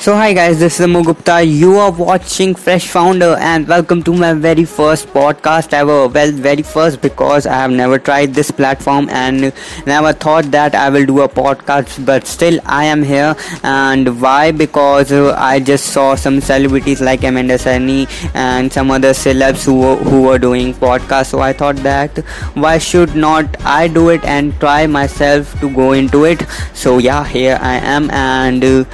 So hi guys, this is Amo Gupta. You are watching Fresh Founder and welcome to my very first podcast ever. Well, very first because I have never tried this platform and never thought that I will do a podcast, but still I am here. And why? Because I just saw some celebrities like Amanda Cerny and some other celebs who were, who were doing podcasts. So I thought that why should not I do it and try myself to go into it? So yeah, here I am and. Uh,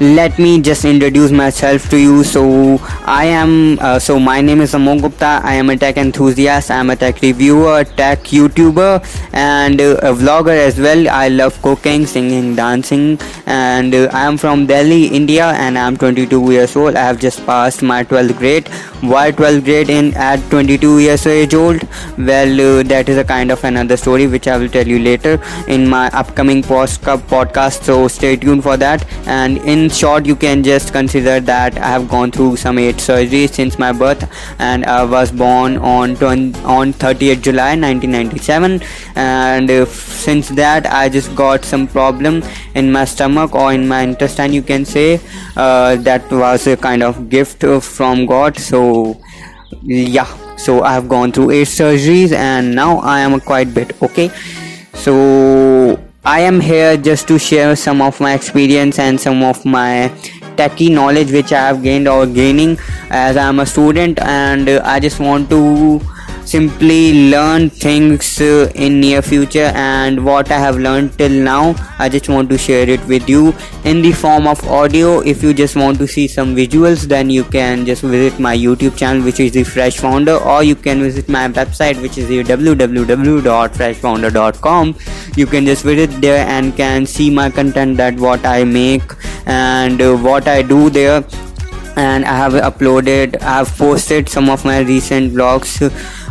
let me just introduce myself to you. So i am uh, so my name is amon gupta. I am a tech enthusiast. I am a tech reviewer tech youtuber and uh, a vlogger as well. I love cooking singing dancing and uh, i am from delhi india and i am 22 years old. I have just passed my 12th grade. Why 12th grade in at 22 years age old? Well uh, that is a kind of another story which i will tell you later in my upcoming post podcast. So stay tuned for that. And in short you can just consider that i have gone through some eight surgeries since my birth and i was born on 20, on 30th july 1997 and since that i just got some problem in my stomach or in my intestine you can say uh, that was a kind of gift from god. So yeah so i have gone through eight surgeries and now i am quite bit okay? So I am here just to share some of my experience and some of my techie knowledge which I have gained or gaining as I am a student and I just want to simply learn things uh, in near future and what i have learned till now i just want to share it with you in the form of audio. If you just want to see some visuals then you can just visit my youtube channel which is the fresh founder or you can visit my website which is www.freshfounder.com you can just visit there and can see my content that what i make and uh, what i do there. And i have uploaded i have posted some of my recent vlogs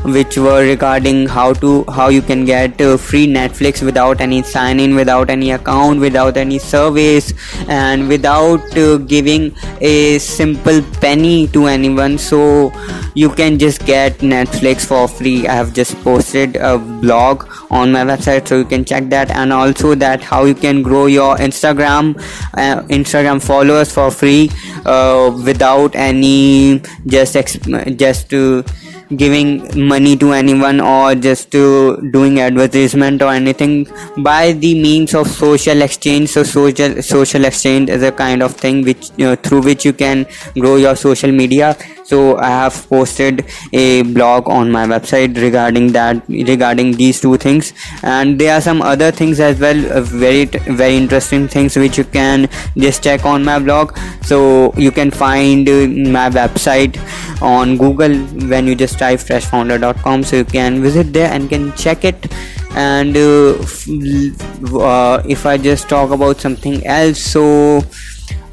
which were regarding how to how you can get uh, free netflix without any sign in without any account without any service and without uh, giving a simple penny to anyone. So you can just get netflix for free. I have just posted a blog on my website so you can check that. And also that how you can grow your instagram uh, instagram followers for free uh, without any just exp- just to giving money to anyone or just to doing advertisement or anything by the means of social exchange. So social social exchange is a kind of thing which you know, through which you can grow your social media so i have posted a blog on my website regarding that regarding these two things. And there are some other things as well uh, very very interesting things which you can just check on my blog. So you can find uh, my website on google when you just type freshfounder.com so you can visit there and can check it. And uh, uh, if i just talk about something else so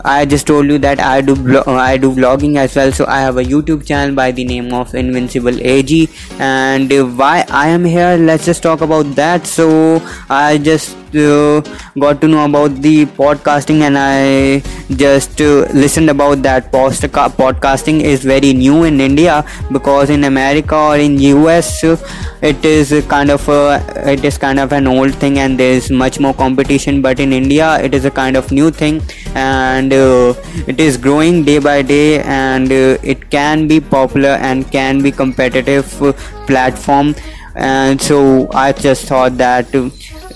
I just told you that I do I do vlogging as well. So I have a YouTube channel by the name of Invincible AG. And why I am here, let's just talk about that. So I just got to know about the podcasting and I just listened about that post podcasting is very new in India because in America or in US it is kind of a, it is kind of an old thing and there is much more competition. But in India it is a kind of new thing and uh, it is growing day by day and uh, it can be popular and can be competitive uh, platform. And so I just thought that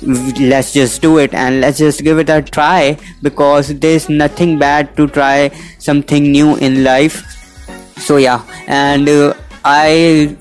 let's just do it and let's just give it a try because there's nothing bad to try something new in life so yeah and uh, I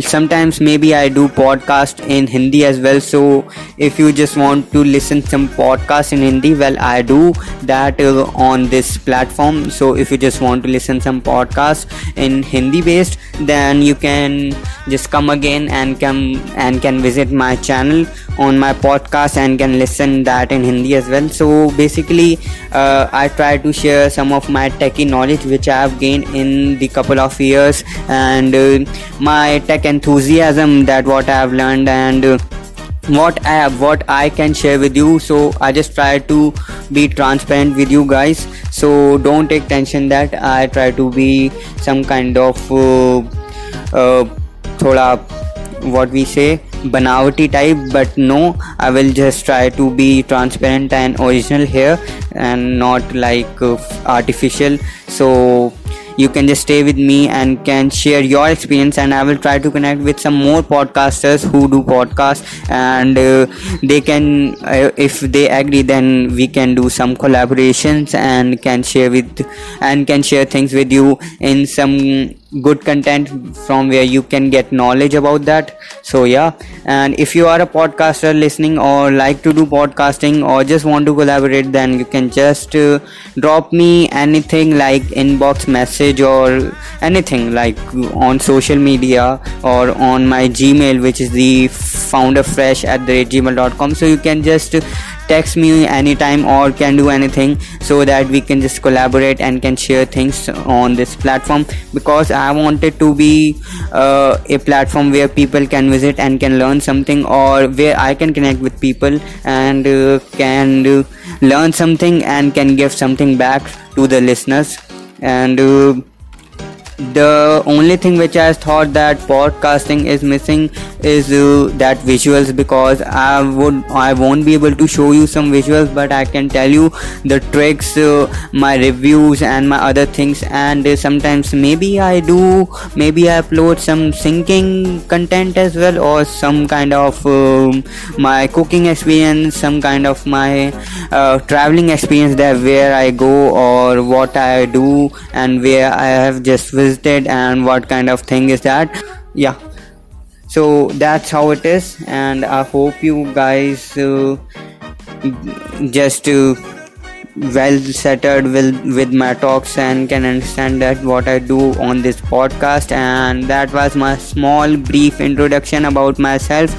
sometimes maybe I do podcast in Hindi as well. So if you just want to listen some podcast in Hindi, well I do that uh, on this platform. So if you just want to listen some podcast in Hindi based, then you can just come again and come and can visit my channel on my podcast and can listen that in Hindi as well. So basically, uh, I try to share some of my techie knowledge which I have gained in the couple of years and uh, my tech enthusiasm that what I have learned and. Uh, what I have, what I can share with you. So I just try to be transparent with you guys. So don't take tension that I try to be some kind of uh, uh, thoda what we say banavati type but no i will just try to be transparent and original here and not like uh, artificial. So you can just stay with me and can share your experience and i will try to connect with some more podcasters who do podcasts and uh, they can uh, if they agree then we can do some collaborations and can share with and can share things with you in some good content from where you can get knowledge about that. So yeah. And if you are a podcaster listening or like to do podcasting or just want to collaborate then you can just uh, drop me anything like inbox message or anything like on social media or on my gmail which is the founderfresh at the gmail.com so you can just text me anytime or can do anything so that we can just collaborate and can share things on this platform. Because i wanted to be uh, a platform where people can visit and can learn something or where i can connect with people and uh, can uh, learn something and can give something back to the listeners. And uh, the only thing which I thought that podcasting is missing is uh, that visuals because I would I won't be able to show you some visuals but I can tell you the tricks uh, my reviews and my other things. And uh, sometimes maybe I do maybe I upload some singing content as well or some kind of um, my cooking experience some kind of my uh, traveling experience there where I go or what I do and where I have just visited and what kind of thing is that. Yeah so that's how it is and i hope you guys uh, just uh, well settled with, with my talks and can understand that what I do on this podcast. And that was my small brief introduction about myself.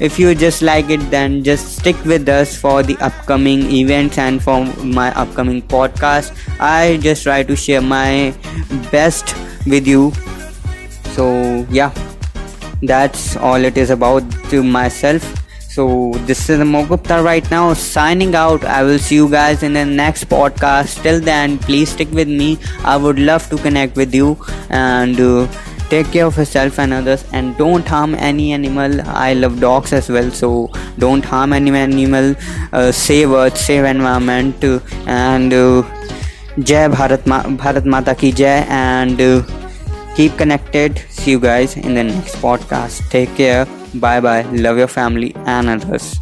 If you just like it then just stick with us for the upcoming events and for my upcoming podcast. I just try to share my best with you. So yeah that's all it is about to myself so this is Mogupta right now signing out. I will see you guys in the next podcast. Till then, please stick with me. I would love to connect with you and uh, take care of yourself and others and don't harm any animal. I love dogs as well, so don't harm any animal. Uh, save earth, save environment, uh, and uh, Jai Bharat, Ma- Bharat Mata ki Jai and. Keep connected. See you guys in the next podcast. Take care. Bye bye. Love your family and others